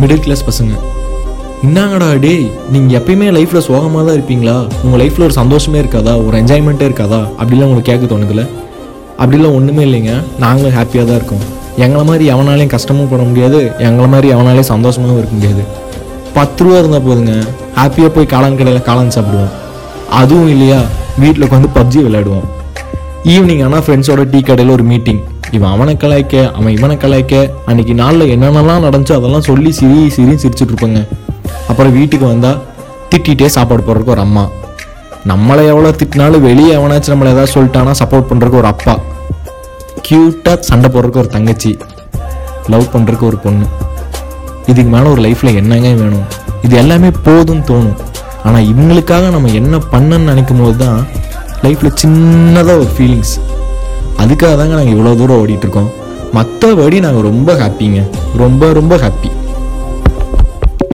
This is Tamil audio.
மிடில் கிளாஸ் பசங்க. என்னங்கடா டே நீங்கள் எப்பயுமே லைஃப்பில் சோகமாக தான் இருப்பீங்களா? உங்கள் லைஃப்பில் ஒரு சந்தோஷமே இருக்காதா? ஒரு என்ஜாய்மெண்ட்டே இருக்காதா? அப்படிலாம் உங்களுக்கு கேட்க தோணுதுல? அப்படிலாம் ஒன்றுமே இல்லைங்க. நாங்களும் ஹாப்பியாக தான் இருக்கோம். எங்களை மாதிரி எவனாலையும் கஷ்டமும் பட முடியாது. எங்களை மாதிரி எவனாலையும் சந்தோஷமாகவும் இருக்க முடியாது. பத்து ரூபா இருந்தால் போதுங்க. ஹாப்பியாக போய் காளான் கடையில் காளான் சாப்பிடுவோம். அதுவும் இல்லையா? வீட்டில் உட்காந்து பப்ஜி விளையாடுவோம். ஈவினிங் ஆனால் ஃப்ரெண்ட்ஸோட டீ கடையில் ஒரு மீட்டிங் இவன் அவனை கலாய்க்க அவன் இவனை கலாய்க்க அன்னைக்கு நாளில் என்னென்னலாம் நடந்துச்சோ அதெல்லாம் சொல்லி சிரி சிரின்னு சிரிச்சுட்டு இருப்பாங்க. அப்புறம் வீட்டுக்கு வந்தால் திட்டிகிட்டே சாப்பாடு போடுறதுக்கு ஒரு அம்மா. நம்மளை எவ்வளோ திட்டினாலும் வெளியே எவனாச்சும் நம்மளை ஏதாவது சொல்லிட்டானா சப்போர்ட் பண்ணுறதுக்கு ஒரு அப்பா. க்யூட்டாக சண்டை போடுறதுக்கு ஒரு தங்கச்சி. லவ் பண்ணுறதுக்கு ஒரு பொண்ணு. இதுக்கு மேலே ஒரு லைஃப்பில் என்னங்க வேணும்? இது எல்லாமே போதும்னு தோணும். ஆனால் இவங்களுக்காக நம்ம என்ன பண்ணன்னு நினைக்கும் போது தான் லைஃப்பில் சின்னதாக ஒரு ஃபீலிங்ஸ் அதுக்காக தாங்க நாங்கள் இவ்வளோ தூரம் ஓடிட்டுருக்கோம் மற்றபடி நாங்கள் ரொம்ப ஹாப்பிங்க ரொம்ப ரொம்ப ஹாப்பி